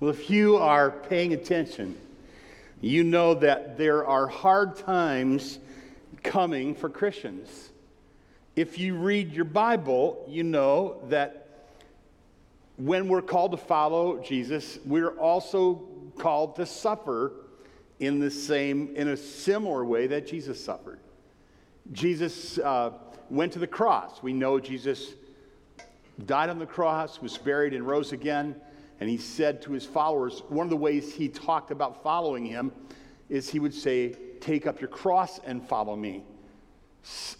Well, if you are paying attention, you know that there are hard times coming for Christians. If you read your Bible, you know that when we're called to follow Jesus, we're also called to suffer in the same, in a similar way that Jesus suffered. Jesus uh, went to the cross. We know Jesus died on the cross, was buried, and rose again. And he said to his followers, one of the ways he talked about following him is he would say, Take up your cross and follow me.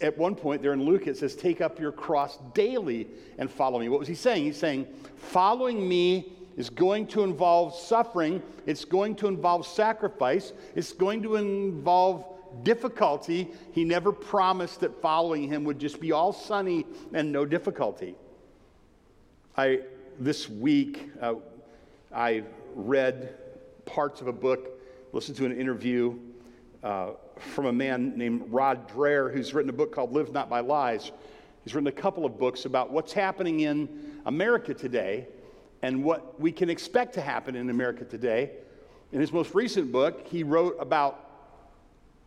At one point there in Luke, it says, Take up your cross daily and follow me. What was he saying? He's saying, Following me is going to involve suffering, it's going to involve sacrifice, it's going to involve difficulty. He never promised that following him would just be all sunny and no difficulty. I, this week, uh, I read parts of a book, listened to an interview uh, from a man named Rod Dreher, who's written a book called Live Not by Lies. He's written a couple of books about what's happening in America today and what we can expect to happen in America today. In his most recent book, he wrote about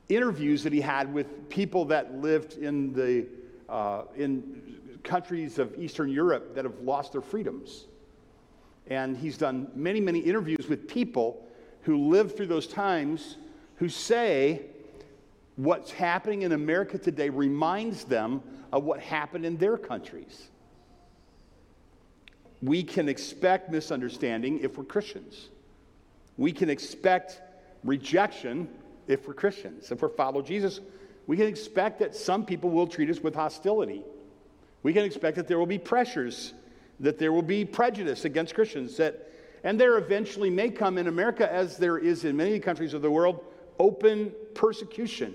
interviews that he had with people that lived in the uh, in countries of Eastern Europe that have lost their freedoms. And he's done many, many interviews with people who lived through those times who say what's happening in America today reminds them of what happened in their countries. We can expect misunderstanding if we're Christians. We can expect rejection if we're Christians. If we follow Jesus, we can expect that some people will treat us with hostility. We can expect that there will be pressures, that there will be prejudice against Christians, that, and there eventually may come in America, as there is in many countries of the world, open persecution.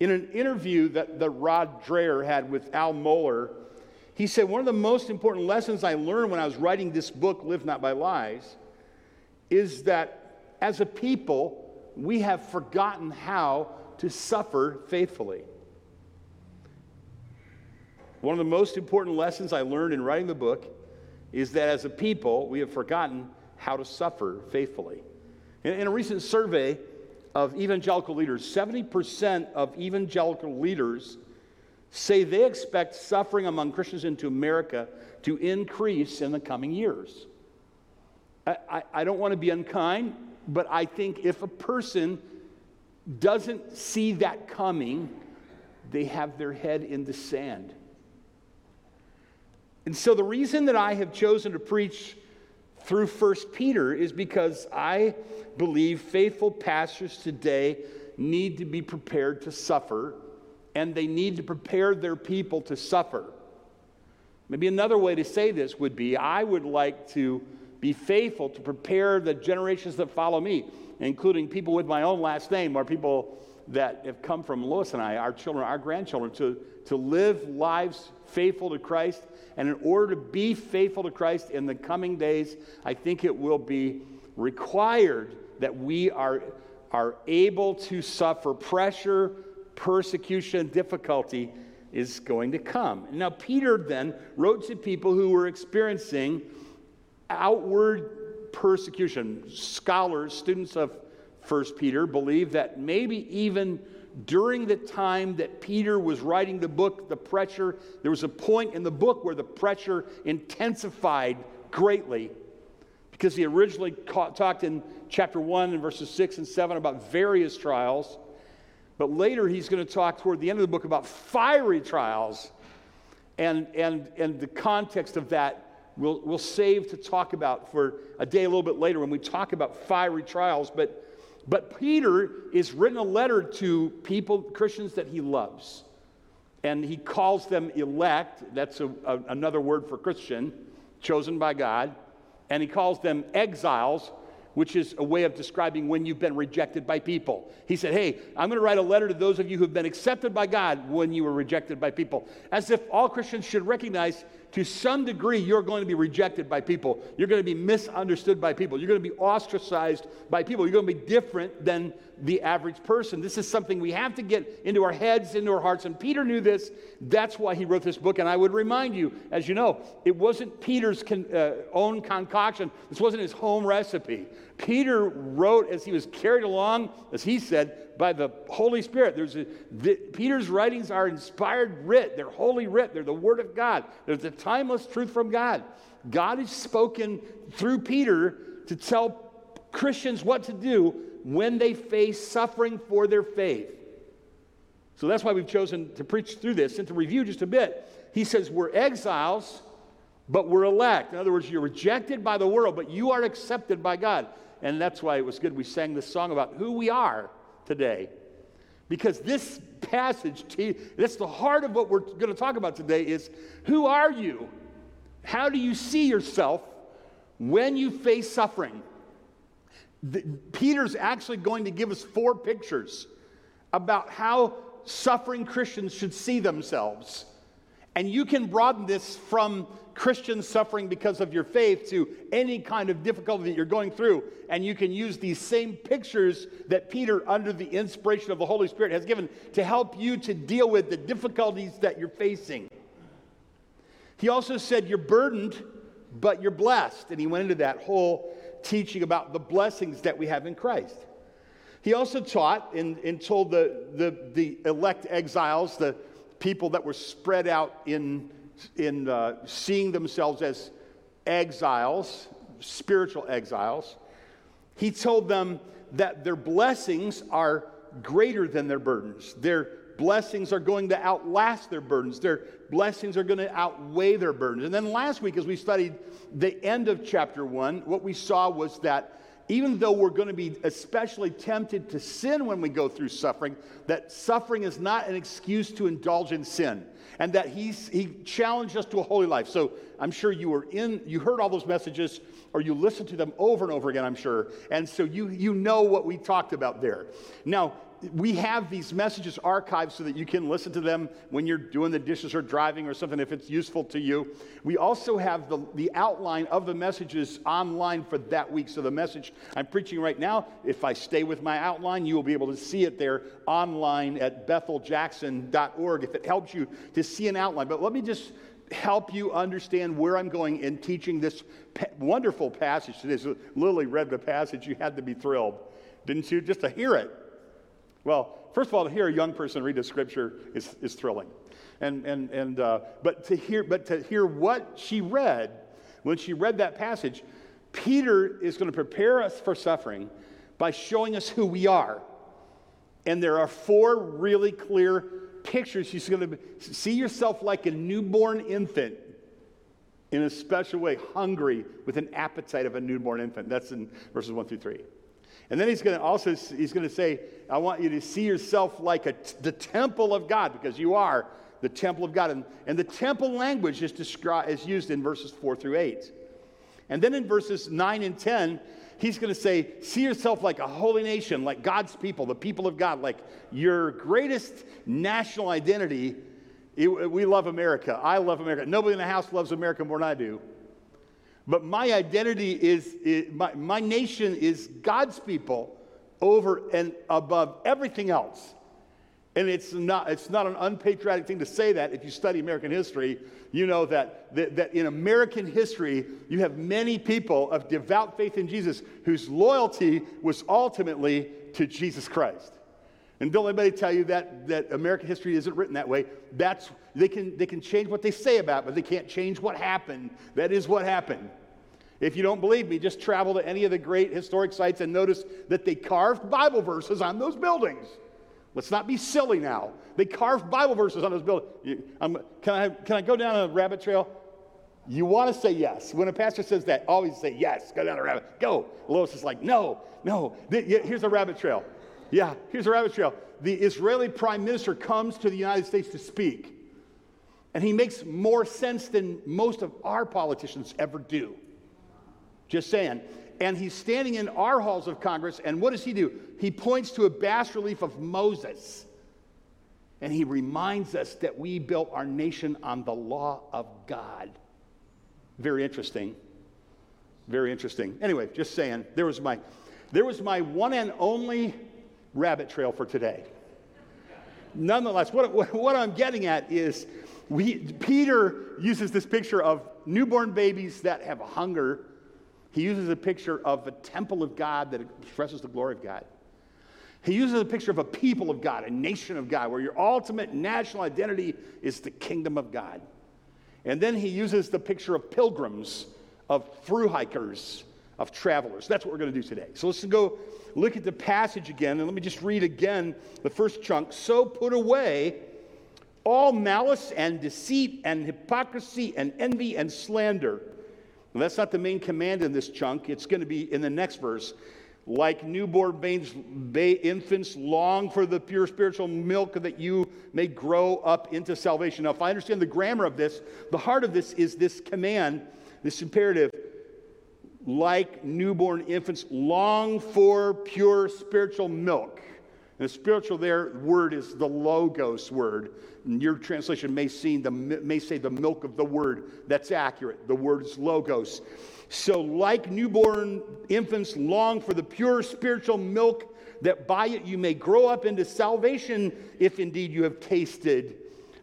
In an interview that the Rod Dreher had with Al Mohler, he said, One of the most important lessons I learned when I was writing this book, Live Not by Lies, is that as a people, we have forgotten how to suffer faithfully. One of the most important lessons I learned in writing the book is that as a people, we have forgotten how to suffer faithfully. In, in a recent survey of evangelical leaders, 70% of evangelical leaders say they expect suffering among Christians into America to increase in the coming years. I, I, I don't want to be unkind, but I think if a person doesn't see that coming, they have their head in the sand. And so the reason that I have chosen to preach through First Peter is because I believe faithful pastors today need to be prepared to suffer and they need to prepare their people to suffer. Maybe another way to say this would be I would like to be faithful to prepare the generations that follow me, including people with my own last name or people that have come from Lois and I, our children, our grandchildren, to, to live lives faithful to Christ. And in order to be faithful to Christ in the coming days, I think it will be required that we are, are able to suffer pressure, persecution, difficulty is going to come. Now, Peter then wrote to people who were experiencing outward persecution. Scholars, students of First Peter, believe that maybe even during the time that Peter was writing the book, the pressure, there was a point in the book where the pressure intensified greatly because he originally talked in chapter 1 and verses 6 and 7 about various trials. But later he's going to talk toward the end of the book about fiery trials. And, and, and the context of that we'll, we'll save to talk about for a day a little bit later when we talk about fiery trials. But but Peter is written a letter to people, Christians that he loves. And he calls them elect. That's a, a, another word for Christian, chosen by God. And he calls them exiles, which is a way of describing when you've been rejected by people. He said, Hey, I'm going to write a letter to those of you who've been accepted by God when you were rejected by people. As if all Christians should recognize to some degree, you're going to be rejected by people. You're going to be misunderstood by people. You're going to be ostracized by people. You're going to be different than the average person. This is something we have to get into our heads, into our hearts. And Peter knew this. That's why he wrote this book. And I would remind you, as you know, it wasn't Peter's con- uh, own concoction, this wasn't his home recipe. Peter wrote as he was carried along, as he said, by the Holy Spirit. There's a, the, Peter's writings are inspired writ. They're holy writ. They're the Word of God. There's the timeless truth from God. God has spoken through Peter to tell Christians what to do when they face suffering for their faith. So that's why we've chosen to preach through this and to review just a bit. He says, We're exiles, but we're elect. In other words, you're rejected by the world, but you are accepted by God. And that's why it was good we sang this song about who we are today. Because this passage, that's the heart of what we're going to talk about today is who are you? How do you see yourself when you face suffering? The, Peter's actually going to give us four pictures about how suffering Christians should see themselves. And you can broaden this from Christians suffering because of your faith to any kind of difficulty that you're going through. And you can use these same pictures that Peter, under the inspiration of the Holy Spirit, has given to help you to deal with the difficulties that you're facing. He also said, You're burdened, but you're blessed. And he went into that whole teaching about the blessings that we have in Christ. He also taught and, and told the, the, the elect exiles, the people that were spread out in in uh, seeing themselves as exiles, spiritual exiles, he told them that their blessings are greater than their burdens. Their blessings are going to outlast their burdens. Their blessings are going to outweigh their burdens. And then last week, as we studied the end of chapter one, what we saw was that even though we're going to be especially tempted to sin when we go through suffering, that suffering is not an excuse to indulge in sin and that he's, he challenged us to a holy life. So I'm sure you were in, you heard all those messages or you listened to them over and over again, I'm sure. And so you, you know what we talked about there. Now, we have these messages archived so that you can listen to them when you're doing the dishes or driving or something if it's useful to you. We also have the, the outline of the messages online for that week. So the message I'm preaching right now, if I stay with my outline, you will be able to see it there online at betheljackson.org if it helps you to see an outline. But let me just help you understand where I'm going in teaching this pa- wonderful passage today. So Lily read the passage, you had to be thrilled, didn't you? Just to hear it. Well, first of all, to hear a young person read the scripture is, is thrilling. And, and, and, uh, but, to hear, but to hear what she read, when she read that passage, Peter is going to prepare us for suffering by showing us who we are. And there are four really clear pictures. She's going to see yourself like a newborn infant in a special way, hungry with an appetite of a newborn infant. That's in verses 1 through 3. And then he's going to also he's going to say, I want you to see yourself like a, the temple of God, because you are the temple of God. And, and the temple language is, described, is used in verses 4 through 8. And then in verses 9 and 10, he's going to say, See yourself like a holy nation, like God's people, the people of God, like your greatest national identity. It, we love America. I love America. Nobody in the house loves America more than I do. But my identity is, is my, my nation is God's people over and above everything else. And it's not, it's not an unpatriotic thing to say that. If you study American history, you know that, that, that, in American history, you have many people of devout faith in Jesus whose loyalty was ultimately to Jesus Christ. And don't anybody tell you that, that American history isn't written that way. That's, they, can, they can change what they say about it, but they can't change what happened. That is what happened. If you don't believe me, just travel to any of the great historic sites and notice that they carved Bible verses on those buildings. Let's not be silly now. They carved Bible verses on those buildings. can, I, can I go down a rabbit trail? You want to say yes. When a pastor says that, always say yes. Go down a rabbit. Go. Lois is like, no, no. Here's a rabbit trail. Yeah, here's a rabbit trail. The Israeli prime minister comes to the United States to speak, and he makes more sense than most of our politicians ever do. Just saying. And he's standing in our halls of Congress, and what does he do? He points to a bas relief of Moses. And he reminds us that we built our nation on the law of God. Very interesting. Very interesting. Anyway, just saying, there was my, there was my one and only rabbit trail for today. Nonetheless, what, what, what I'm getting at is we, Peter uses this picture of newborn babies that have a hunger. He uses a picture of a temple of God that expresses the glory of God. He uses a picture of a people of God, a nation of God, where your ultimate national identity is the kingdom of God. And then he uses the picture of pilgrims, of through hikers, of travelers. That's what we're going to do today. So let's go look at the passage again, and let me just read again the first chunk. So put away all malice and deceit and hypocrisy and envy and slander. Well, that's not the main command in this chunk. It's going to be in the next verse. Like newborn infants long for the pure spiritual milk that you may grow up into salvation. Now, if I understand the grammar of this, the heart of this is this command, this imperative like newborn infants, long for pure spiritual milk. And the spiritual there word is the logos word. And your translation may, seem the, may say the milk of the word. That's accurate. The word is logos. So, like newborn infants long for the pure spiritual milk, that by it you may grow up into salvation, if indeed you have tasted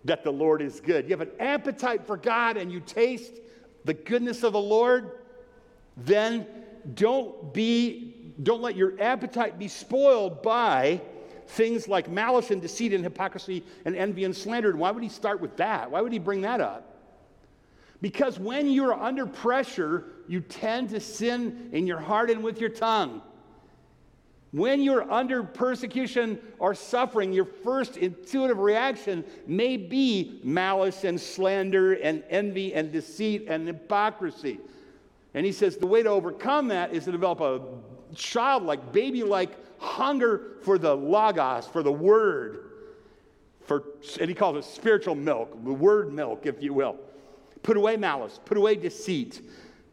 that the Lord is good. You have an appetite for God and you taste the goodness of the Lord then don't be don't let your appetite be spoiled by things like malice and deceit and hypocrisy and envy and slander. And why would he start with that? Why would he bring that up? Because when you're under pressure, you tend to sin in your heart and with your tongue. When you're under persecution or suffering, your first intuitive reaction may be malice and slander and envy and deceit and hypocrisy. And he says the way to overcome that is to develop a childlike, baby like hunger for the logos, for the word, for, and he calls it spiritual milk, the word milk, if you will. Put away malice, put away deceit,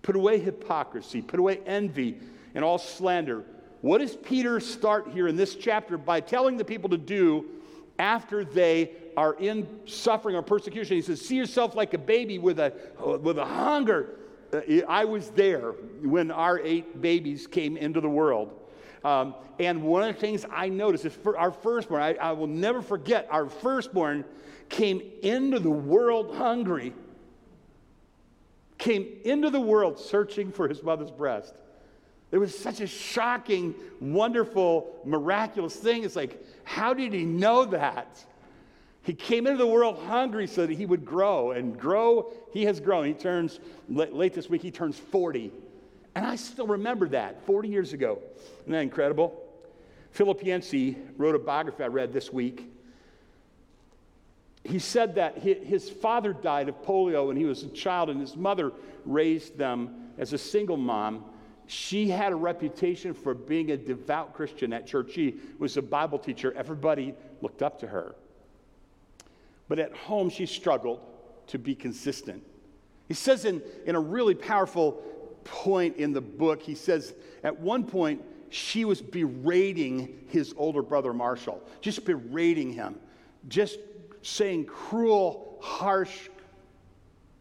put away hypocrisy, put away envy and all slander. What does Peter start here in this chapter by telling the people to do after they are in suffering or persecution? He says, See yourself like a baby with a, with a hunger uh, I was there when our eight babies came into the world. Um, and one of the things I noticed is our firstborn, I, I will never forget, our firstborn came into the world hungry, came into the world searching for his mother's breast. It was such a shocking, wonderful, miraculous thing. It's like, how did he know that? He came into the world hungry so that he would grow and grow. He has grown. He turns, late this week, he turns 40. And I still remember that 40 years ago. Isn't that incredible? Philip Yancey wrote a biography I read this week. He said that his father died of polio when he was a child, and his mother raised them as a single mom. She had a reputation for being a devout Christian at church. She was a Bible teacher. Everybody looked up to her. But at home, she struggled to be consistent. He says in, in a really powerful point in the book, he says at one point, she was berating his older brother Marshall, just berating him, just saying cruel, harsh,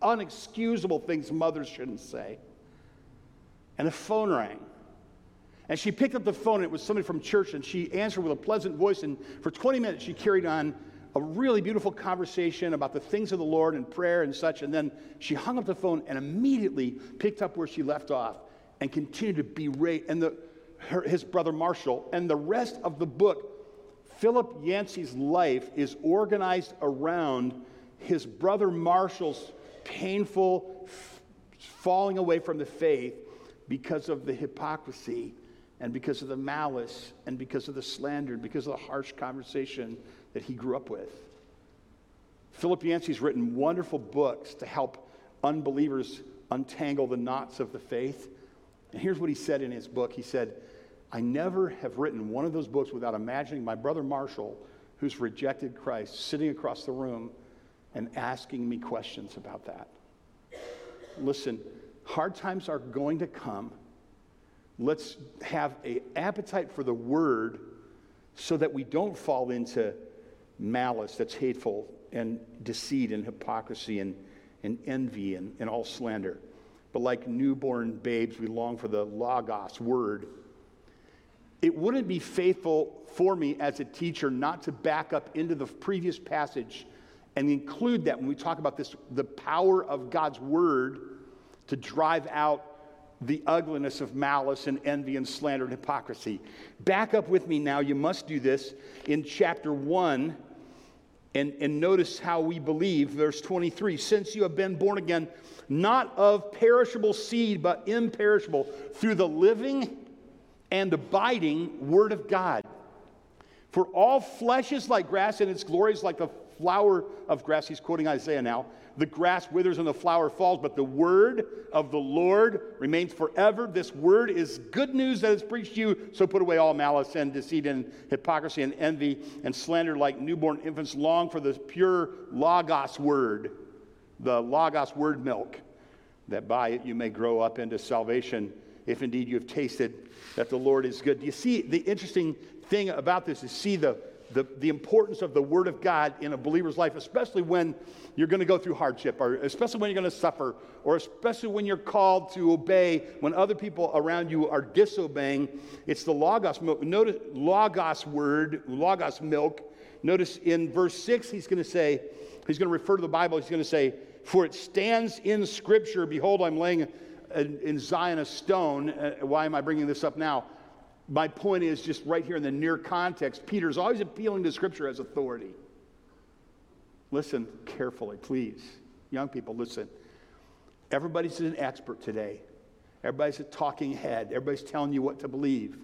unexcusable things mothers shouldn't say. And the phone rang. And she picked up the phone, it was somebody from church, and she answered with a pleasant voice. And for 20 minutes, she carried on a really beautiful conversation about the things of the Lord and prayer and such. And then she hung up the phone and immediately picked up where she left off and continued to berate. And the, her, his brother Marshall and the rest of the book, Philip Yancey's life is organized around his brother Marshall's painful f- falling away from the faith because of the hypocrisy and because of the malice and because of the slander, and because of the harsh conversation that he grew up with. Philip Yancey's written wonderful books to help unbelievers untangle the knots of the faith. And here's what he said in his book He said, I never have written one of those books without imagining my brother Marshall, who's rejected Christ, sitting across the room and asking me questions about that. Listen, hard times are going to come. Let's have an appetite for the word so that we don't fall into malice that's hateful and deceit and hypocrisy and, and envy and, and all slander. but like newborn babes, we long for the Logos word. It wouldn't be faithful for me as a teacher not to back up into the previous passage and include that when we talk about this the power of God's word to drive out the ugliness of malice and envy and slander and hypocrisy. Back up with me now. You must do this in chapter 1. And, and notice how we believe, verse 23 since you have been born again, not of perishable seed, but imperishable, through the living and abiding Word of God. For all flesh is like grass, and its glory is like the flower of grass. He's quoting Isaiah now. The grass withers and the flower falls, but the word of the Lord remains forever. This word is good news that is preached to you. So put away all malice and deceit and hypocrisy and envy and slander like newborn infants. Long for the pure Logos word, the Logos word milk, that by it you may grow up into salvation, if indeed you have tasted that the Lord is good. Do you see the interesting thing about this is see the the, the importance of the Word of God in a believer's life, especially when you're going to go through hardship, or especially when you're going to suffer, or especially when you're called to obey when other people around you are disobeying. It's the Logos. Notice Logos word, Logos milk. Notice in verse 6, he's going to say, he's going to refer to the Bible, he's going to say, For it stands in Scripture, behold, I'm laying in Zion a stone. Uh, why am I bringing this up now? My point is just right here in the near context, Peter's always appealing to Scripture as authority. Listen carefully, please. Young people, listen. Everybody's an expert today. Everybody's a talking head. Everybody's telling you what to believe.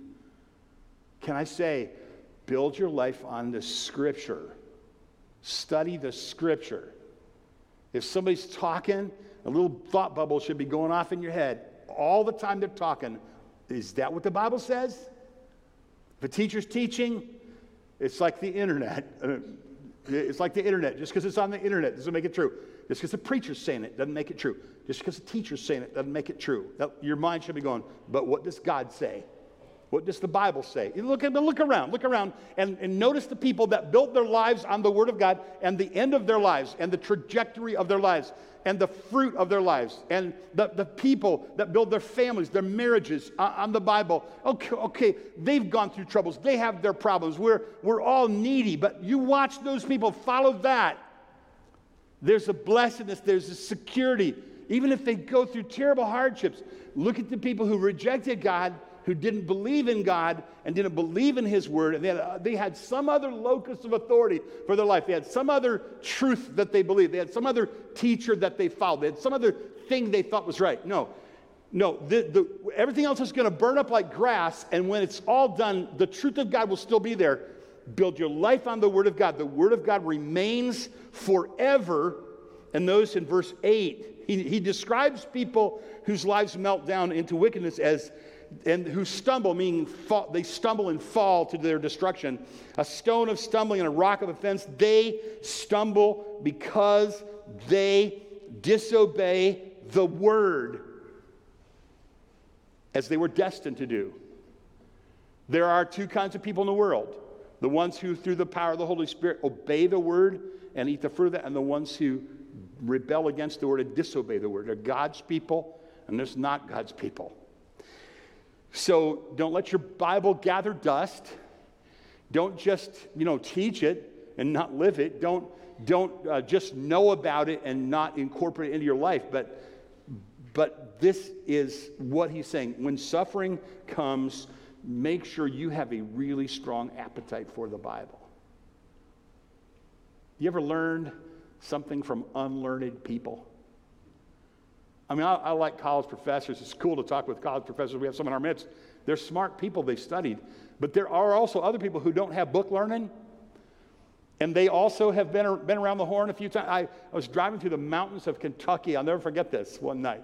Can I say, build your life on the Scripture? Study the Scripture. If somebody's talking, a little thought bubble should be going off in your head all the time they're talking. Is that what the Bible says? If a teacher's teaching, it's like the internet. It's like the internet. Just because it's on the internet doesn't make it true. Just because the preacher's saying it doesn't make it true. Just because the teacher's saying it doesn't make it true. Your mind should be going, but what does God say? What does the Bible say? Look, look around, look around, and, and notice the people that built their lives on the Word of God and the end of their lives and the trajectory of their lives and the fruit of their lives and the, the people that build their families, their marriages on the Bible. Okay, okay, they've gone through troubles, they have their problems. We're, we're all needy, but you watch those people follow that. There's a blessedness, there's a security. Even if they go through terrible hardships, look at the people who rejected God who didn't believe in God and didn't believe in His Word, and they had, uh, they had some other locus of authority for their life. They had some other truth that they believed. They had some other teacher that they followed. They had some other thing they thought was right. No, no, the, the, everything else is going to burn up like grass, and when it's all done, the truth of God will still be there. Build your life on the Word of God. The Word of God remains forever. And those in verse 8, he, he describes people whose lives melt down into wickedness as and who stumble, meaning fall, they stumble and fall to their destruction. A stone of stumbling and a rock of offense, they stumble because they disobey the word as they were destined to do. There are two kinds of people in the world the ones who, through the power of the Holy Spirit, obey the word and eat the fruit of that, and the ones who rebel against the word and disobey the word. They're God's people, and there's not God's people. So don't let your Bible gather dust. Don't just, you know, teach it and not live it. Don't, don't uh, just know about it and not incorporate it into your life. But, but this is what he's saying. When suffering comes, make sure you have a really strong appetite for the Bible. You ever learned something from unlearned people? I mean, I, I, like college professors. It's cool to talk with college professors. We have some in our midst. They're smart people, they've studied. But there are also other people who don't have book learning. And they also have been, been around the horn a few times. I, I was driving through the mountains of Kentucky. I'll never forget this one night.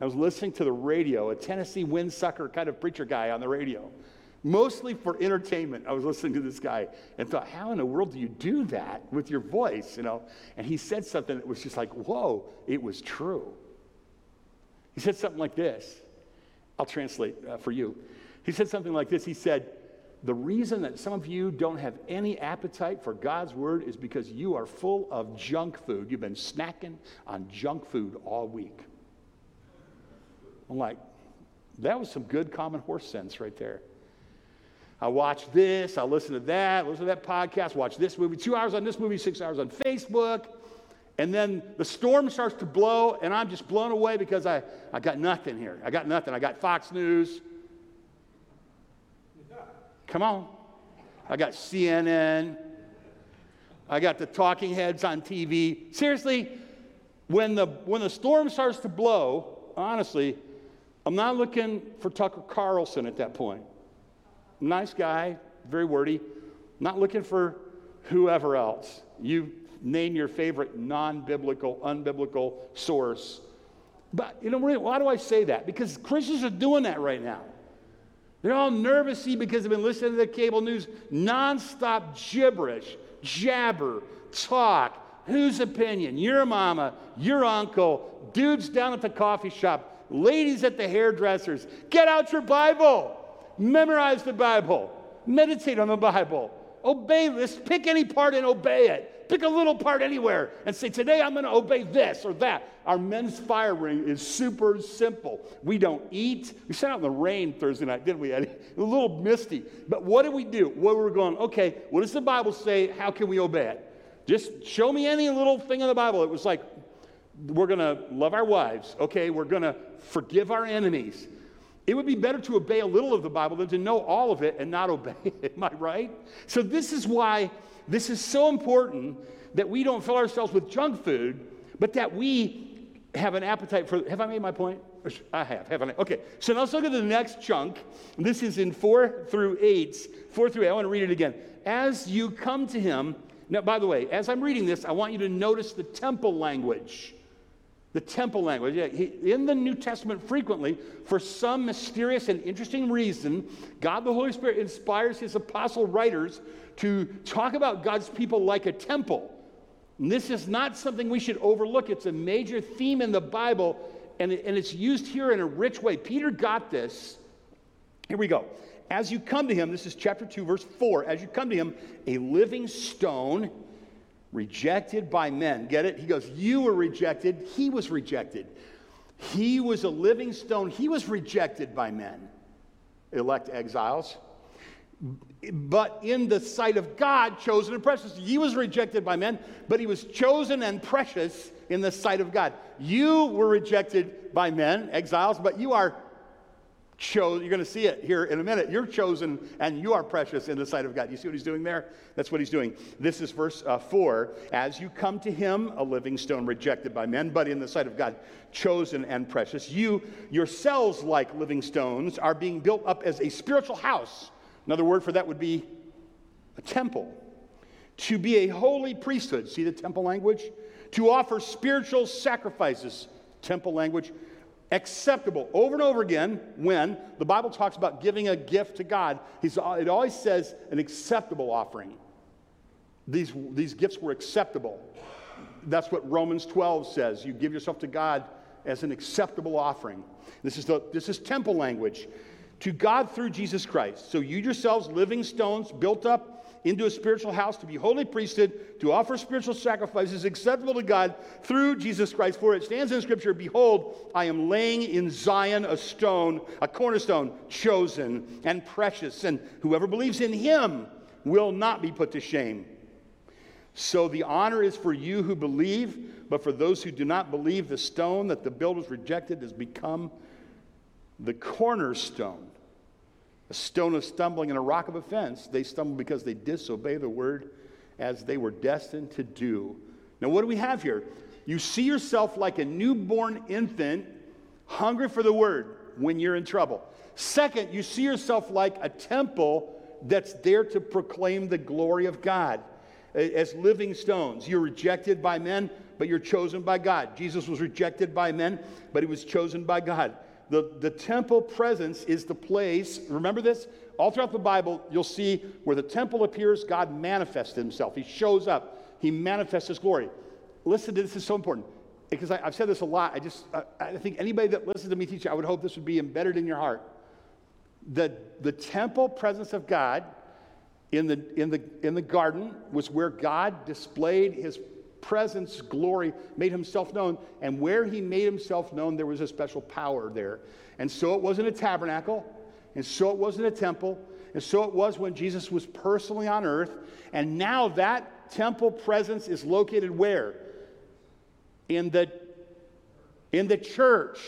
I was listening to the radio, a Tennessee windsucker kind of preacher guy on the radio, mostly for entertainment. I was listening to this guy and thought, how in the world do you do that with your voice? You know? And he said something that was just like, whoa, it was true. He said something like this. I'll translate uh, for you. He said something like this. He said, The reason that some of you don't have any appetite for God's word is because you are full of junk food. You've been snacking on junk food all week. I'm like, that was some good common horse sense right there. I watch this, I listen to that, listen to that podcast, watch this movie, two hours on this movie, six hours on Facebook. And then the storm starts to blow, and I'm just blown away because I, I got nothing here. I got nothing. I got Fox News. Come on. I got CNN. I got the talking heads on TV. Seriously, when the, when the storm starts to blow, honestly, I'm not looking for Tucker Carlson at that point. Nice guy, very wordy. Not looking for whoever else. You name your favorite non biblical, unbiblical source. But, you know, why do I say that? Because Christians are doing that right now. They're all nervousy because they've been listening to the cable news, nonstop gibberish, jabber, talk. Whose opinion? Your mama, your uncle, dudes down at the coffee shop, ladies at the hairdressers. Get out your Bible. Memorize the Bible. Meditate on the Bible. Obey this. Pick any part and obey it. Pick a little part anywhere and say, Today I'm going to obey this or that. Our men's fire ring is super simple. We don't eat. We sat out in the rain Thursday night, didn't we, Eddie? A little misty. But what did we do? What we were going, okay, what does the Bible say? How can we obey it? Just show me any little thing in the Bible. It was like, we're going to love our wives. Okay, we're going to forgive our enemies. It would be better to obey a little of the Bible than to know all of it and not obey it. Am I right? So, this is why this is so important that we don't fill ourselves with junk food, but that we have an appetite for. Have I made my point? I have, haven't I? Okay, so now let's look at the next chunk. This is in four through eight. Four through eight. I want to read it again. As you come to him, now, by the way, as I'm reading this, I want you to notice the temple language. The temple language. Yeah, he, in the New Testament, frequently, for some mysterious and interesting reason, God the Holy Spirit inspires his apostle writers to talk about God's people like a temple. And this is not something we should overlook. It's a major theme in the Bible, and, and it's used here in a rich way. Peter got this. Here we go. As you come to him, this is chapter 2, verse 4. As you come to him, a living stone, rejected by men. Get it? He goes, You were rejected. He was rejected. He was a living stone. He was rejected by men, elect exiles but in the sight of God, chosen and precious. He was rejected by men, but he was chosen and precious in the sight of God. You were rejected by men, exiles, but you are chosen. You're going to see it here in a minute. You're chosen and you are precious in the sight of God. You see what he's doing there? That's what he's doing. This is verse uh, 4. As you come to him, a living stone rejected by men, but in the sight of God, chosen and precious, you yourselves, like living stones, are being built up as a spiritual house Another word for that would be a temple. To be a holy priesthood, see the temple language? To offer spiritual sacrifices, temple language, acceptable over and over again when the Bible talks about giving a gift to God. it always says an acceptable offering. These, these gifts were acceptable. That's what Romans 12 says. You give yourself to God as an acceptable offering. This is, the, this is temple language to God through Jesus Christ. So you yourselves, living stones, built up into a spiritual house to be holy priesthood, to offer spiritual sacrifices acceptable to God through Jesus Christ. For it stands in Scripture Behold, I am laying in Zion a stone, a cornerstone, chosen and precious, and whoever believes in him will not be put to shame. So the honor is for you who believe, but for those who do not believe, the stone that the builders rejected has become the cornerstone, a stone of stumbling and a rock of offense. They stumble because they disobey the word as they were destined to do. Now, what do we have here? You see yourself like a newborn infant, hungry for the word when you're in trouble. Second, you see yourself like a temple that's there to proclaim the glory of God as living stones. You're rejected by men, but you're chosen by God. Jesus was rejected by men, but he was chosen by God. The, the temple presence is the place, remember this? All throughout the Bible, you'll see where the temple appears, God manifests himself. He shows up, he manifests his glory. Listen to this, this is so important because I, have said this a lot. I just, I, I think anybody that listens to me teach, I would hope this would be embedded in your heart. The, the temple presence of God in the, in, the, in the garden was where God displayed his presence, glory, made himself known. And where he made himself known, there was a special power there. And so it wasn't a tabernacle, and so it wasn't a temple, and so it was when Jesus was personally on earth. And now that temple presence is located where? In the, in the church.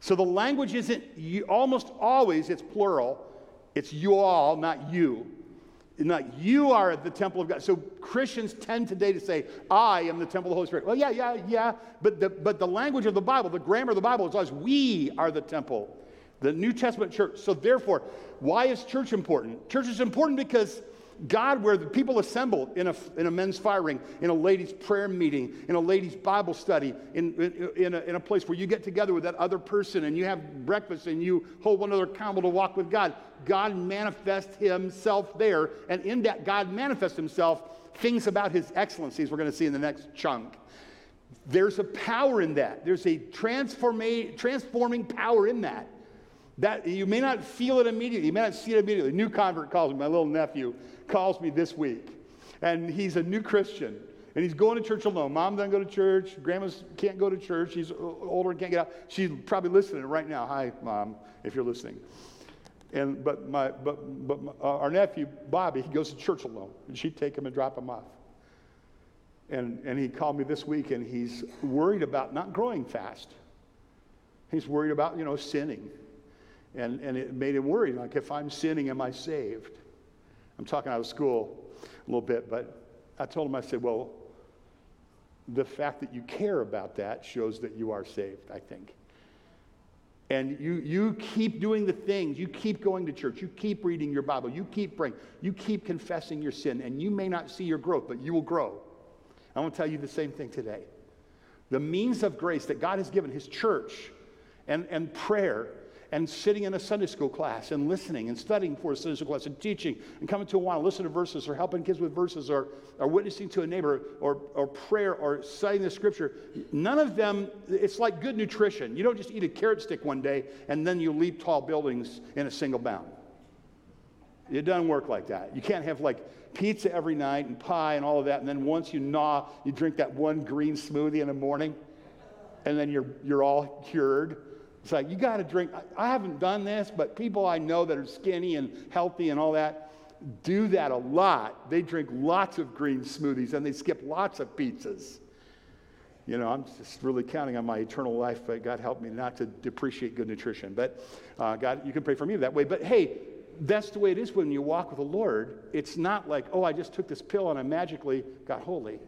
So the language isn't you, almost always, it's plural. It's you all, not you. Not you are the temple of God. So Christians tend today to say, I am the temple of the Holy Spirit. Well, yeah, yeah, yeah. But the, but the language of the Bible, the grammar of the Bible is always, we are the temple, the New Testament church. So therefore, why is church important? Church is important because God, where the people assemble in a, in a men's fire ring, in a ladies' prayer meeting, in a ladies' Bible study, in, in, a, in a place where you get together with that other person and you have breakfast and you hold one another accountable to walk with God, God manifests Himself there. And in that, God manifests Himself things about His excellencies we're going to see in the next chunk. There's a power in that, there's a transforming power in that. That you may not feel it immediately, you may not see it immediately. New convert calls me, my little nephew calls me this week, and he's a new Christian. And he's going to church alone. Mom doesn't go to church. Grandma can't go to church. She's older and can't get out. She's probably listening right now. Hi, mom, if you're listening. And but my but but my, uh, our nephew Bobby, he goes to church alone, and she'd take him and drop him off. And and he called me this week, and he's worried about not growing fast. He's worried about you know sinning, and and it made him worried. Like if I'm sinning, am I saved? I'm talking out of school a little bit, but I told him, I said, well, the fact that you care about that shows that you are saved, I think. And you, you keep doing the things, you keep going to church, you keep reading your Bible, you keep praying, you keep confessing your sin, and you may not see your growth, but you will grow. I want to tell you the same thing today. The means of grace that God has given His church and, and prayer and sitting in a Sunday school class and listening and studying for a Sunday school class and teaching and coming to a while, listen to verses or helping kids with verses or, or witnessing to a neighbor or, or prayer or studying the scripture, none of them, it's like good nutrition. You don't just eat a carrot stick one day and then you leap tall buildings in a single bound. It doesn't work like that. You can't have like pizza every night and pie and all of that, and then once you gnaw, you drink that one green smoothie in the morning, and then you're, you're all cured. It's like, you got to drink. I haven't done this, but people I know that are skinny and healthy and all that do that a lot. They drink lots of green smoothies and they skip lots of pizzas. You know, I'm just really counting on my eternal life, but God help me not to depreciate good nutrition. But uh, God, you can pray for me that way. But hey, that's the way it is when you walk with the Lord. It's not like, oh, I just took this pill and I magically got holy.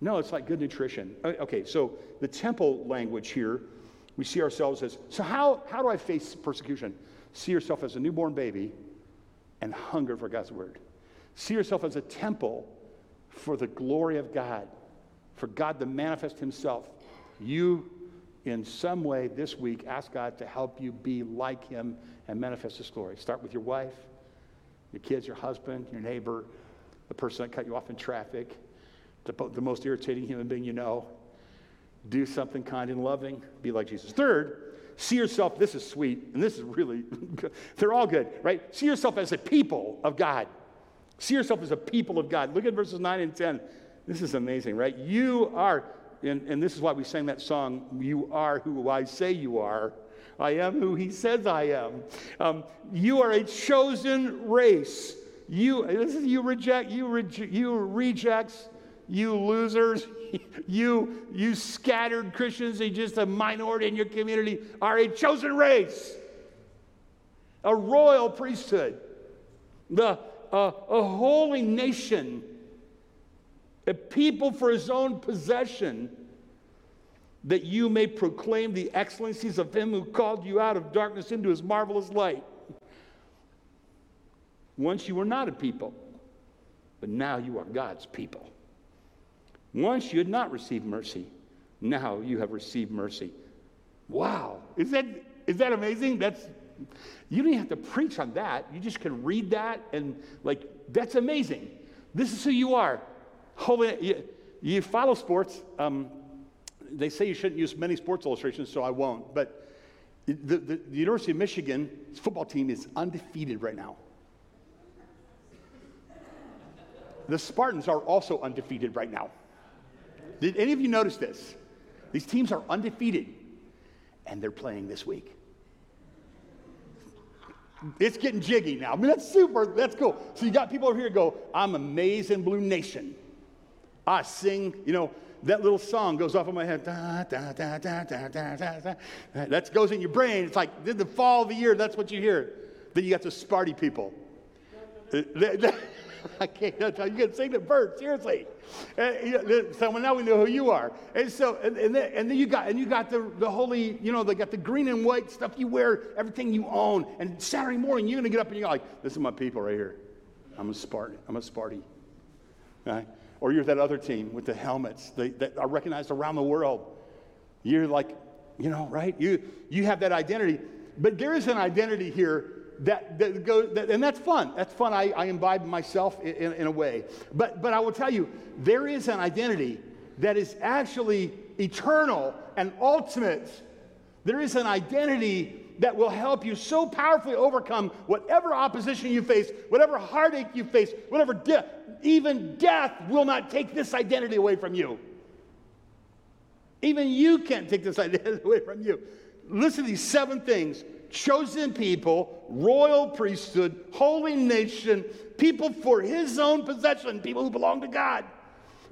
No, it's like good nutrition. Okay, so the temple language here we see ourselves as so how, how do I face persecution? See yourself as a newborn baby and hunger for God's word. See yourself as a temple for the glory of God, for God to manifest Himself. You, in some way this week, ask God to help you be like Him and manifest His glory. Start with your wife, your kids, your husband, your neighbor, the person that cut you off in traffic, the, the most irritating human being you know do something kind and loving, be like Jesus. Third, see yourself, this is sweet, and this is really good. They're all good, right? See yourself as a people of God. See yourself as a people of God. Look at verses 9 and 10. This is amazing, right? You are, and, and this is why we sang that song, You are who I say you are. I am who he says I am. Um, you are a chosen race. You, this is, you reject, you, reje- you rejects, you losers, you, you scattered Christians, you just a minority in your community, are a chosen race, a royal priesthood, the, uh, a holy nation, a people for his own possession, that you may proclaim the excellencies of him who called you out of darkness into his marvelous light. Once you were not a people, but now you are God's people. Once you had not received mercy, now you have received mercy. Wow. Is that, is that amazing? That's, you don't even have to preach on that. You just can read that and, like, that's amazing. This is who you are. Holy, you, you follow sports. Um, they say you shouldn't use many sports illustrations, so I won't. But the, the, the University of Michigan football team is undefeated right now. The Spartans are also undefeated right now. Did any of you notice this? These teams are undefeated, and they're playing this week. It's getting jiggy now. I mean, that's super. That's cool. So you got people over here go, I'm amazing Blue Nation. I sing, you know, that little song goes off in my head. Da, da, da, da, da, da, da. That goes in your brain. It's like the fall of the year, that's what you hear. Then you got the Sparty people. Uh, I can't, tell you can sing the bird, seriously. So now we know who you are. And so, and, and, then, and then you got, and you got the, the holy, you know, they got the green and white stuff you wear, everything you own. And Saturday morning, you're going to get up and you're like, this is my people right here. I'm a Spartan. I'm a Sparty. Right? Or you're that other team with the helmets that, that are recognized around the world. You're like, you know, right? You, you have that identity. But there is an identity here that, that goes, that, and that's fun. That's fun. I, I imbibe myself in, in, in, a way. But, but I will tell you, there is an identity that is actually eternal and ultimate. There is an identity that will help you so powerfully overcome whatever opposition you face, whatever heartache you face, whatever death. Even death will not take this identity away from you. Even you can't take this identity away from you. Listen to these seven things chosen people, royal priesthood, holy nation, people for his own possession, people who belong to God,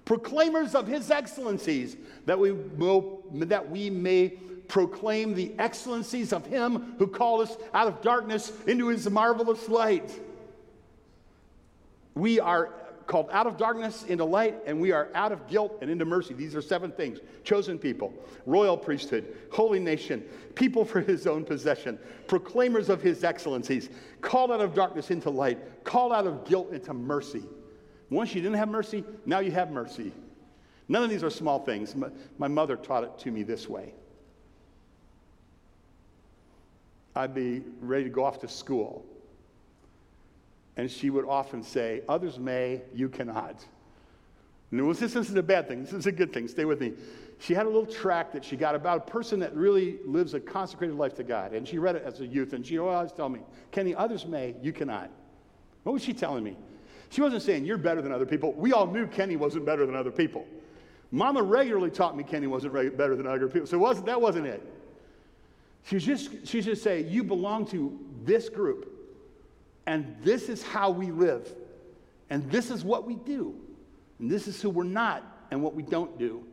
proclaimers of his excellencies, that we, will, that we may proclaim the excellencies of him who called us out of darkness into his marvelous light. We are called out of darkness into light, and we are out of guilt and into mercy. These are seven things chosen people, royal priesthood, holy nation, people for his own possession, proclaimers of his excellencies, called out of darkness into light, called out of guilt into mercy. Once you didn't have mercy, now you have mercy. None of these are small things. My mother taught it to me this way I'd be ready to go off to school and she would often say, Others may, you cannot. Was, this isn't a bad thing, this is a good thing. Stay with me. She had a little tract that she got about a person that really lives a consecrated life to God. And she read it as a youth, and she always tell me, Kenny, others may, you cannot. What was she telling me? She wasn't saying you're better than other people. We all knew Kenny wasn't better than other people. Mama regularly taught me Kenny wasn't better than other people. So wasn't, that wasn't it. She was just, she just say, you belong to this group. And this is how we live. And this is what we do. And this is who we're not and what we don't do.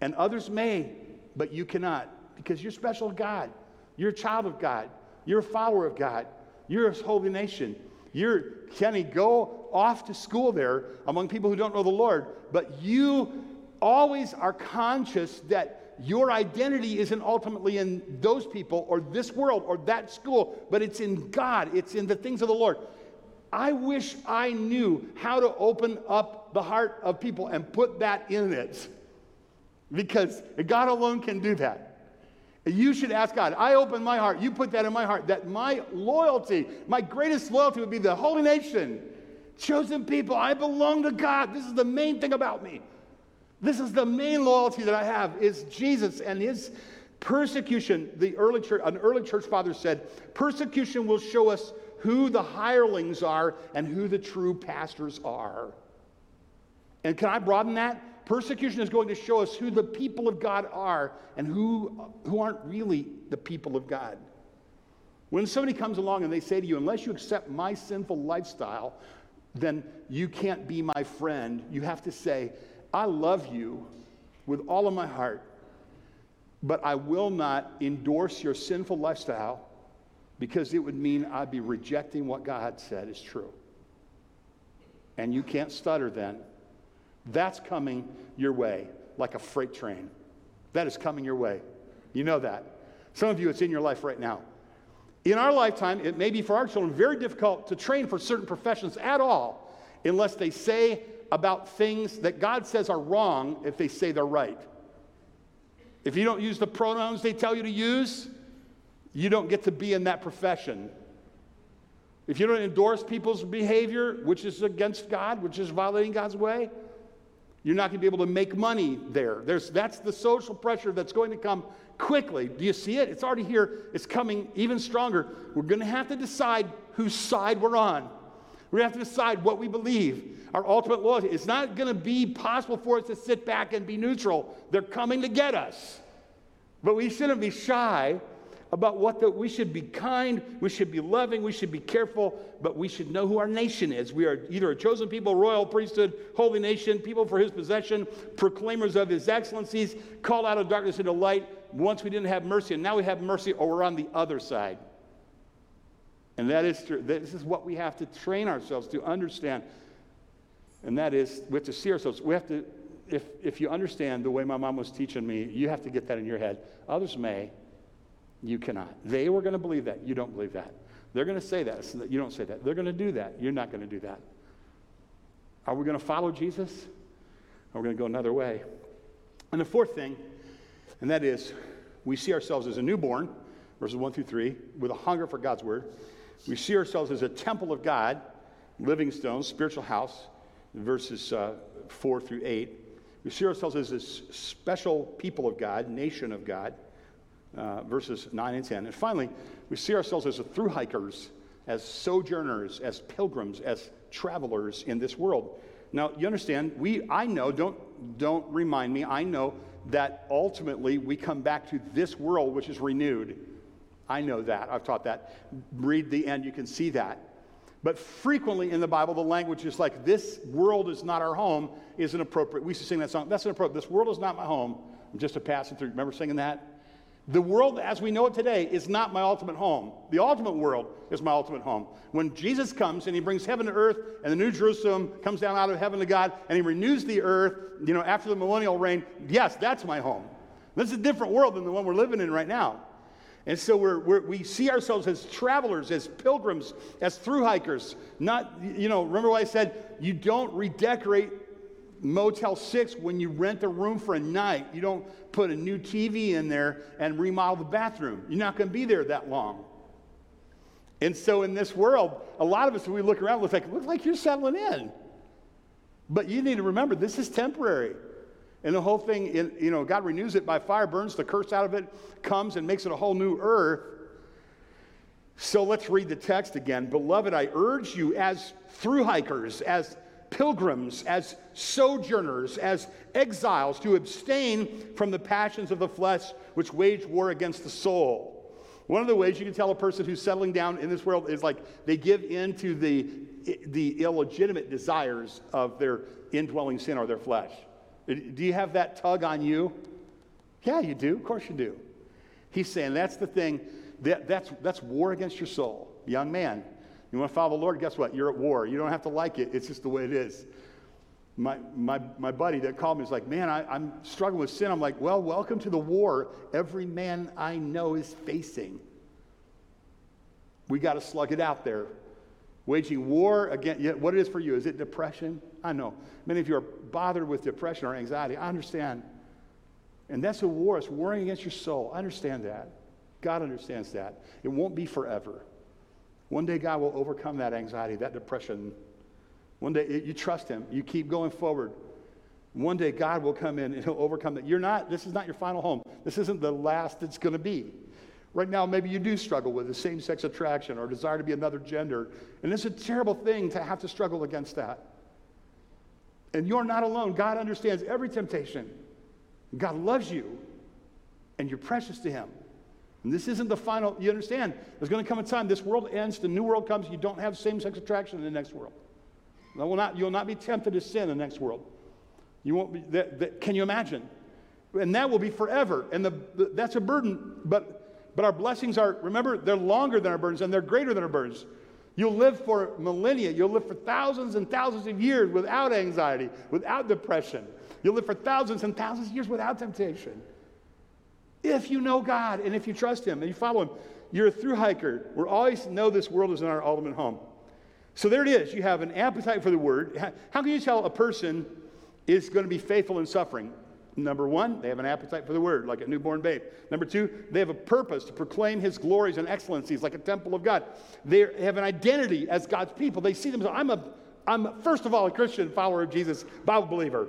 And others may, but you cannot because you're special God. You're a child of God. You're a follower of God. You're a holy nation. You're, Kenny, go off to school there among people who don't know the Lord, but you always are conscious that your identity isn't ultimately in those people or this world or that school, but it's in God, it's in the things of the Lord. I wish I knew how to open up the heart of people and put that in it because God alone can do that. You should ask God, I open my heart, you put that in my heart, that my loyalty, my greatest loyalty would be the holy nation, chosen people. I belong to God. This is the main thing about me. This is the main loyalty that I have is Jesus and his persecution. The early church, an early church father said, persecution will show us who the hirelings are and who the true pastors are. And can I broaden that? Persecution is going to show us who the people of God are and who, who aren't really the people of God. When somebody comes along and they say to you, unless you accept my sinful lifestyle, then you can't be my friend, you have to say, I love you with all of my heart, but I will not endorse your sinful lifestyle because it would mean I'd be rejecting what God said is true. And you can't stutter then. That's coming your way like a freight train. That is coming your way. You know that. Some of you, it's in your life right now. In our lifetime, it may be for our children very difficult to train for certain professions at all unless they say about things that God says are wrong if they say they're right. If you don't use the pronouns they tell you to use, you don't get to be in that profession. If you don't endorse people's behavior, which is against God, which is violating God's way, you're not going to be able to make money there. There's, that's the social pressure that's going to come quickly. Do you see it? It's already here. It's coming even stronger. We're going to have to decide whose side we're on. We have to decide what we believe. Our ultimate loyalty. It's not going to be possible for us to sit back and be neutral. They're coming to get us. But we shouldn't be shy about what the, we should be kind, we should be loving, we should be careful, but we should know who our nation is. We are either a chosen people, royal priesthood, holy nation, people for his possession, proclaimers of his excellencies, called out of darkness into light. Once we didn't have mercy, and now we have mercy, or we're on the other side. And that is true. This is what we have to train ourselves to understand. And that is, we have to see ourselves. We have to, if, if you understand the way my mom was teaching me, you have to get that in your head. Others may, you cannot. They were going to believe that. You don't believe that. They're going to say that. So you don't say that. They're going to do that. You're not going to do that. Are we going to follow Jesus? Or are we going to go another way? And the fourth thing, and that is we see ourselves as a newborn, verses 1 through 3, with a hunger for God's word. We see ourselves as a temple of God, living stones, spiritual house, verses uh, 4 through 8. We see ourselves as this special people of God, nation of God uh, verses 9 and 10. And finally, we see ourselves as through hikers, as sojourners, as pilgrims, as travelers in this world. Now, you understand, we, I know, don't, don't remind me, I know that ultimately we come back to this world which is renewed. I know that. I've taught that. Read the end, you can see that. But frequently in the Bible, the language is like, this world is not our home, is inappropriate. We used to sing that song. That's inappropriate. This world is not my home. I'm just a passing through. Remember singing that? The world as we know it today is not my ultimate home. The ultimate world is my ultimate home. When Jesus comes and he brings heaven to earth and the new Jerusalem comes down out of heaven to God and he renews the earth, you know, after the millennial reign, yes, that's my home. This is a different world than the one we're living in right now. And so we're, we're, we see ourselves as travelers, as pilgrims, as through hikers. Not, you know, remember what I said? You don't redecorate Motel 6 when you rent a room for a night. You don't put a new TV in there and remodel the bathroom. You're not going to be there that long. And so in this world, a lot of us, when we look around, look like, look like you're settling in. But you need to remember, this is temporary. And the whole thing, you know, God renews it by fire, burns the curse out of it, comes and makes it a whole new earth. So let's read the text again. Beloved, I urge you as through hikers, as pilgrims, as sojourners, as exiles, to abstain from the passions of the flesh which wage war against the soul. One of the ways you can tell a person who's settling down in this world is like they give in to the, the illegitimate desires of their indwelling sin or their flesh. Do you have that tug on you? Yeah, you do. Of course you do. He's saying that's the thing, that, that's, that's war against your soul. Young man, you want to follow the Lord? Guess what? You're at war. You don't have to like it, it's just the way it is my, my, my buddy that called me was like, Man, I, I'm struggling with sin. I'm like, Well, welcome to the war every man I know is facing. We got to slug it out there. Waging war against, what it is for you? Is it depression? I know. Many of you are bothered with depression or anxiety. I understand. And that's a war. It's warring against your soul. I understand that. God understands that. It won't be forever. One day, God will overcome that anxiety, that depression, one day you trust him, you keep going forward. One day God will come in and he'll overcome that. You're not, this is not your final home. This isn't the last it's going to be. Right now, maybe you do struggle with the same sex attraction or desire to be another gender. And it's a terrible thing to have to struggle against that. And you're not alone. God understands every temptation. God loves you, and you're precious to Him. And this isn't the final, you understand, there's going to come a time, this world ends, the new world comes, you don't have same sex attraction in the next world. Will not, you'll not be tempted to sin in the next world. You won't be, that, that, can you imagine? And that will be forever. And the, the, that's a burden. But, but our blessings are, remember, they're longer than our burdens and they're greater than our burdens. You'll live for millennia. You'll live for thousands and thousands of years without anxiety, without depression. You'll live for thousands and thousands of years without temptation. If you know God and if you trust Him and you follow Him, you're a through hiker. We always know this world is in our ultimate home. So there it is. You have an appetite for the word. How can you tell a person is going to be faithful in suffering? Number one, they have an appetite for the word, like a newborn babe. Number two, they have a purpose to proclaim his glories and excellencies, like a temple of God. They have an identity as God's people. They see themselves. I'm a, I'm first of all a Christian follower of Jesus, Bible believer.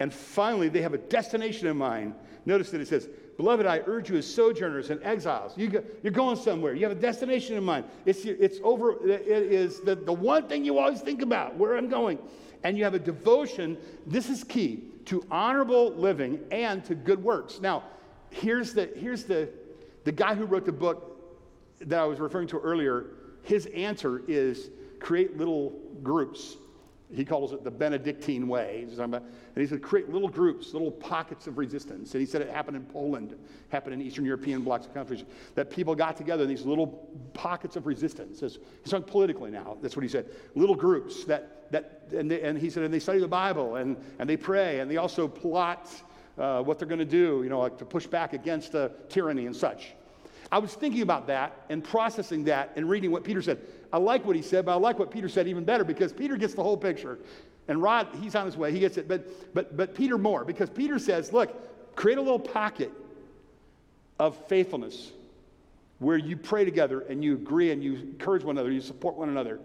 And finally, they have a destination in mind. Notice that it says, Beloved, I urge you as sojourners and exiles. You go, you're going somewhere. You have a destination in mind. It's, it's over, it is the, the one thing you always think about, where I'm going. And you have a devotion, this is key, to honorable living and to good works. Now, here's the, here's the, the guy who wrote the book that I was referring to earlier. His answer is create little groups he calls it the Benedictine way. About, and he said, create little groups, little pockets of resistance. And he said it happened in Poland, happened in Eastern European blocks of countries, that people got together in these little pockets of resistance. He's talking politically now. That's what he said. Little groups that, that and, they, and he said, and they study the Bible and, and they pray and they also plot uh, what they're going to do, you know, like to push back against uh, tyranny and such. I was thinking about that and processing that and reading what Peter said. I like what he said, but I like what Peter said even better because Peter gets the whole picture. And Rod, he's on his way, he gets it. But, but, but Peter more because Peter says, look, create a little pocket of faithfulness where you pray together and you agree and you encourage one another, you support one another.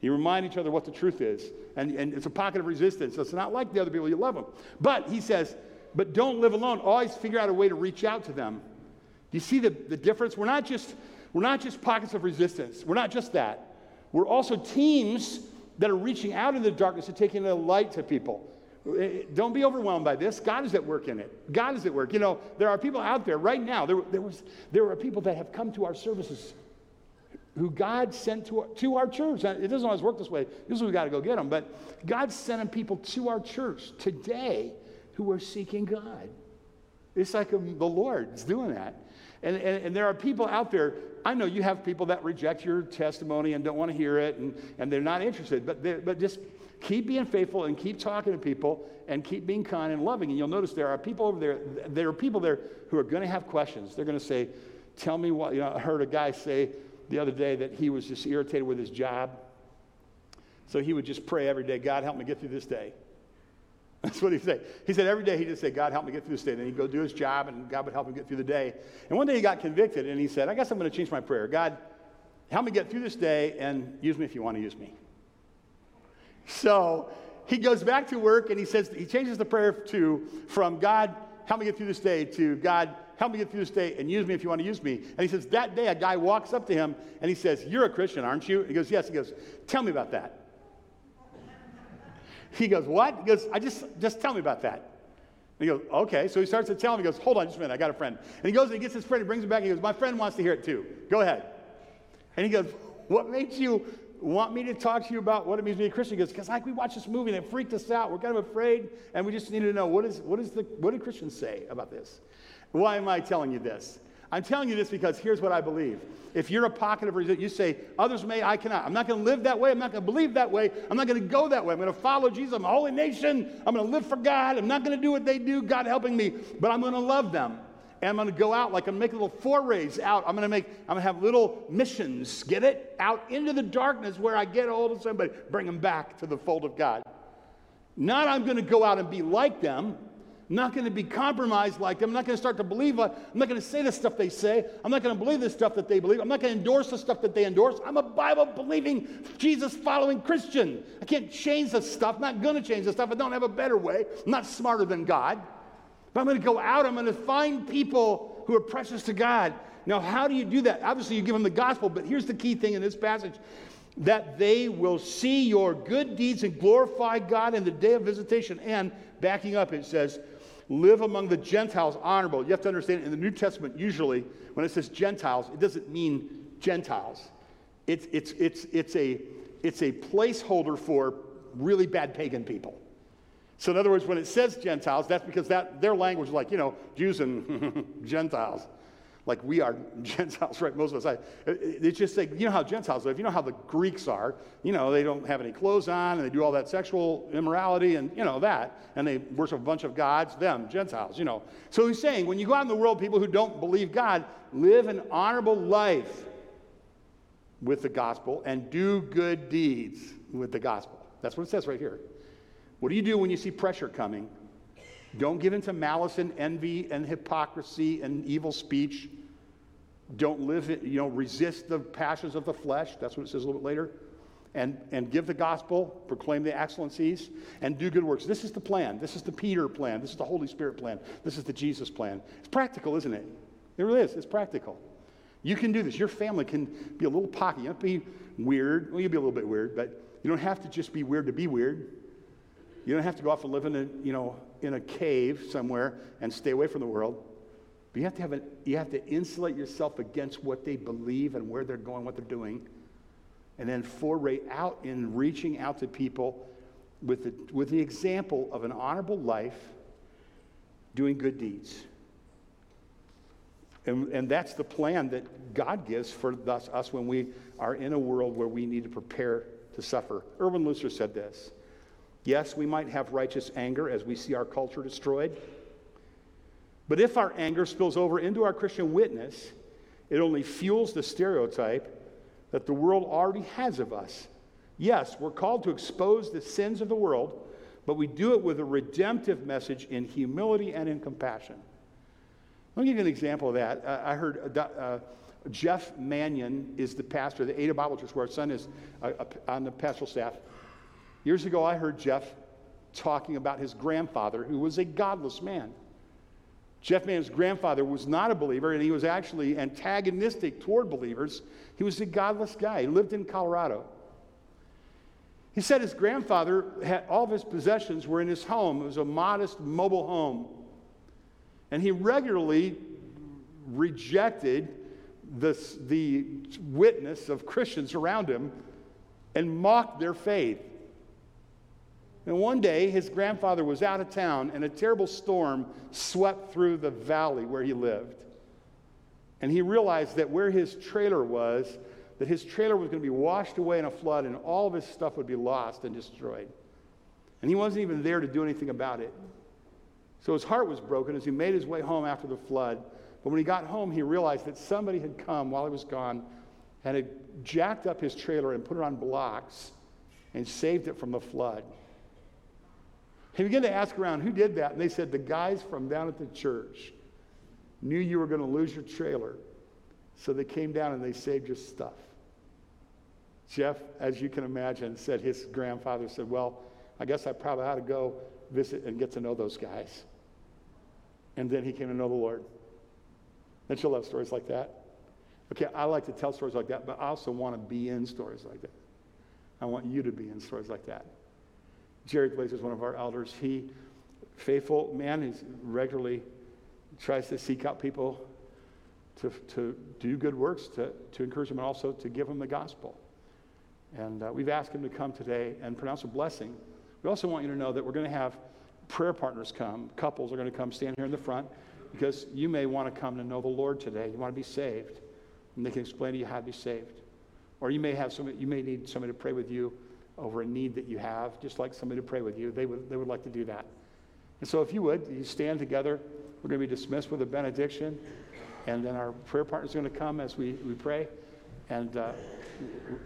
You remind each other what the truth is. And, and it's a pocket of resistance. It's not like the other people, you love them. But he says, but don't live alone. Always figure out a way to reach out to them do you see the, the difference? We're not, just, we're not just pockets of resistance. We're not just that. We're also teams that are reaching out in the darkness and taking the light to people. Eh, don't be overwhelmed by this. God is at work in it. God is at work. You know, there are people out there right now. There, there, was, there are people that have come to our services who God sent to our, to our church. It doesn't always work this way. Usually we got to go get them. But God's sending people to our church today who are seeking God. It's like um, the Lord's doing that. And, and, and, there are people out there, I know you have people that reject your testimony and don't want to hear it and, and they're not interested, but, but just keep being faithful and keep talking to people and keep being kind and loving. And you'll notice there are people over there, there are people there who are going to have questions. They're going to say, Tell me what, you know, I heard a guy say the other day that he was just irritated with his job. So he would just pray every day, God, help me get through this day. That's what he said. He said every day he'd just said, God, help me get through this day. And then he'd go do his job and God would help him get through the day. And one day he got convicted and he said, I guess I'm going to change my prayer. God, help me get through this day and use me if you want to use me. So he goes back to work and he says, he changes the prayer to, from God, help me get through this day to God, help me get through this day and use me if you want to use me. And he says, that day a guy walks up to him and he says, You're a Christian, aren't you? He goes, Yes. He goes, Tell me about that. He goes, What? He goes, I just, just tell me about that. And he goes, Okay. So he starts to tell him, he goes, Hold on just a minute, I got a friend. And he goes and he gets his friend, he brings him back, he goes, My friend wants to hear it too. Go ahead. And he goes, What makes you want me to talk to you about what it means to be a Christian? He goes, Because like we watched this movie and it freaked us out. We're kind of afraid, and we just needed to know what is what is the what do Christians say about this? Why am I telling you this? I'm telling you this because here's what I believe. If you're a pocket of resistance, you say, others may, I cannot. I'm not going to live that way. I'm not going to believe that way. I'm not going to go that way. I'm going to follow Jesus. I'm a holy nation. I'm going to live for God. I'm not going to do what they do, God helping me, but I'm going to love them. And I'm going to go out like I'm making little forays out. I'm going to make, I'm going to have little missions, get it? Out into the darkness where I get a hold of somebody, bring them back to the fold of God. Not I'm going to go out and be like them. Not going to be compromised like them. I'm not going to start to believe. What I'm not going to say the stuff they say. I'm not going to believe the stuff that they believe. I'm not going to endorse the stuff that they endorse. I'm a Bible believing, Jesus following Christian. I can't change the stuff. I'm not going to change the stuff. I don't have a better way. I'm not smarter than God. But I'm going to go out. I'm going to find people who are precious to God. Now, how do you do that? Obviously, you give them the gospel, but here's the key thing in this passage that they will see your good deeds and glorify God in the day of visitation. And backing up, it says, live among the Gentiles honorable. You have to understand in the New Testament, usually, when it says Gentiles, it doesn't mean Gentiles. It's, it's, it's, it's, a, it's a placeholder for really bad pagan people. So, in other words, when it says Gentiles, that's because that, their language is like, you know, Jews and Gentiles like we are Gentiles, right? Most of us. I, it's just like, you know how Gentiles live. You know how the Greeks are. You know, they don't have any clothes on and they do all that sexual immorality and, you know, that. And they worship a bunch of gods, them, Gentiles, you know. So he's saying, when you go out in the world, people who don't believe God live an honorable life with the gospel and do good deeds with the gospel. That's what it says right here. What do you do when you see pressure coming? Don't give in to malice and envy and hypocrisy and evil speech. Don't live, you know, resist the passions of the flesh. That's what it says a little bit later. and, and give the gospel, proclaim the excellencies, and do good works. This is the plan. This is the Peter plan. This is the Holy Spirit plan. This is the Jesus plan. It's practical, isn't it? It really is. It's practical. You can do this. Your family can be a little pocky. You don't be weird. Well, you'll be a little bit weird, but you don't have to just be weird to be weird. You don't have to go off and live in a, you know, in a cave somewhere and stay away from the world. But you have to have a, you have to insulate yourself against what they believe and where they're going, what they're doing, and then foray out in reaching out to people with the, with the example of an honorable life, doing good deeds. And, and that's the plan that God gives for us, us when we are in a world where we need to prepare to suffer. Erwin Lutzer said this Yes, we might have righteous anger as we see our culture destroyed. But if our anger spills over into our Christian witness, it only fuels the stereotype that the world already has of us. Yes, we're called to expose the sins of the world, but we do it with a redemptive message in humility and in compassion. Let me give you an example of that. Uh, I heard uh, uh, Jeff Manion is the pastor of the Ada Bible Church, where our son is on the pastoral staff. Years ago, I heard Jeff talking about his grandfather, who was a godless man. Jeff Man's grandfather was not a believer, and he was actually antagonistic toward believers. He was a godless guy. He lived in Colorado. He said his grandfather had all of his possessions were in his home. It was a modest mobile home. And he regularly rejected this, the witness of Christians around him and mocked their faith. And one day, his grandfather was out of town, and a terrible storm swept through the valley where he lived. And he realized that where his trailer was, that his trailer was going to be washed away in a flood, and all of his stuff would be lost and destroyed. And he wasn't even there to do anything about it. So his heart was broken as he made his way home after the flood. But when he got home, he realized that somebody had come while he was gone and had jacked up his trailer and put it on blocks and saved it from the flood. He began to ask around who did that, and they said the guys from down at the church knew you were going to lose your trailer, so they came down and they saved your stuff. Jeff, as you can imagine, said his grandfather said, Well, I guess I probably ought to go visit and get to know those guys. And then he came to know the Lord. Don't you love stories like that? Okay, I like to tell stories like that, but I also want to be in stories like that. I want you to be in stories like that. Jerry Glazer is one of our elders. He, faithful man, he regularly tries to seek out people to, to do good works, to, to encourage them, and also to give them the gospel. And uh, we've asked him to come today and pronounce a blessing. We also want you to know that we're going to have prayer partners come. Couples are going to come stand here in the front because you may want to come to know the Lord today. You want to be saved. And they can explain to you how to be saved. Or you may have somebody, you may need somebody to pray with you over a need that you have, just like somebody to pray with you. They would, they would like to do that. And so if you would, you stand together. We're going to be dismissed with a benediction. And then our prayer partners are going to come as we, we pray. And uh,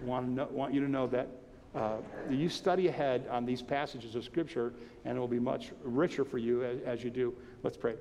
want, know, want you to know that uh, you study ahead on these passages of Scripture, and it will be much richer for you as, as you do. Let's pray.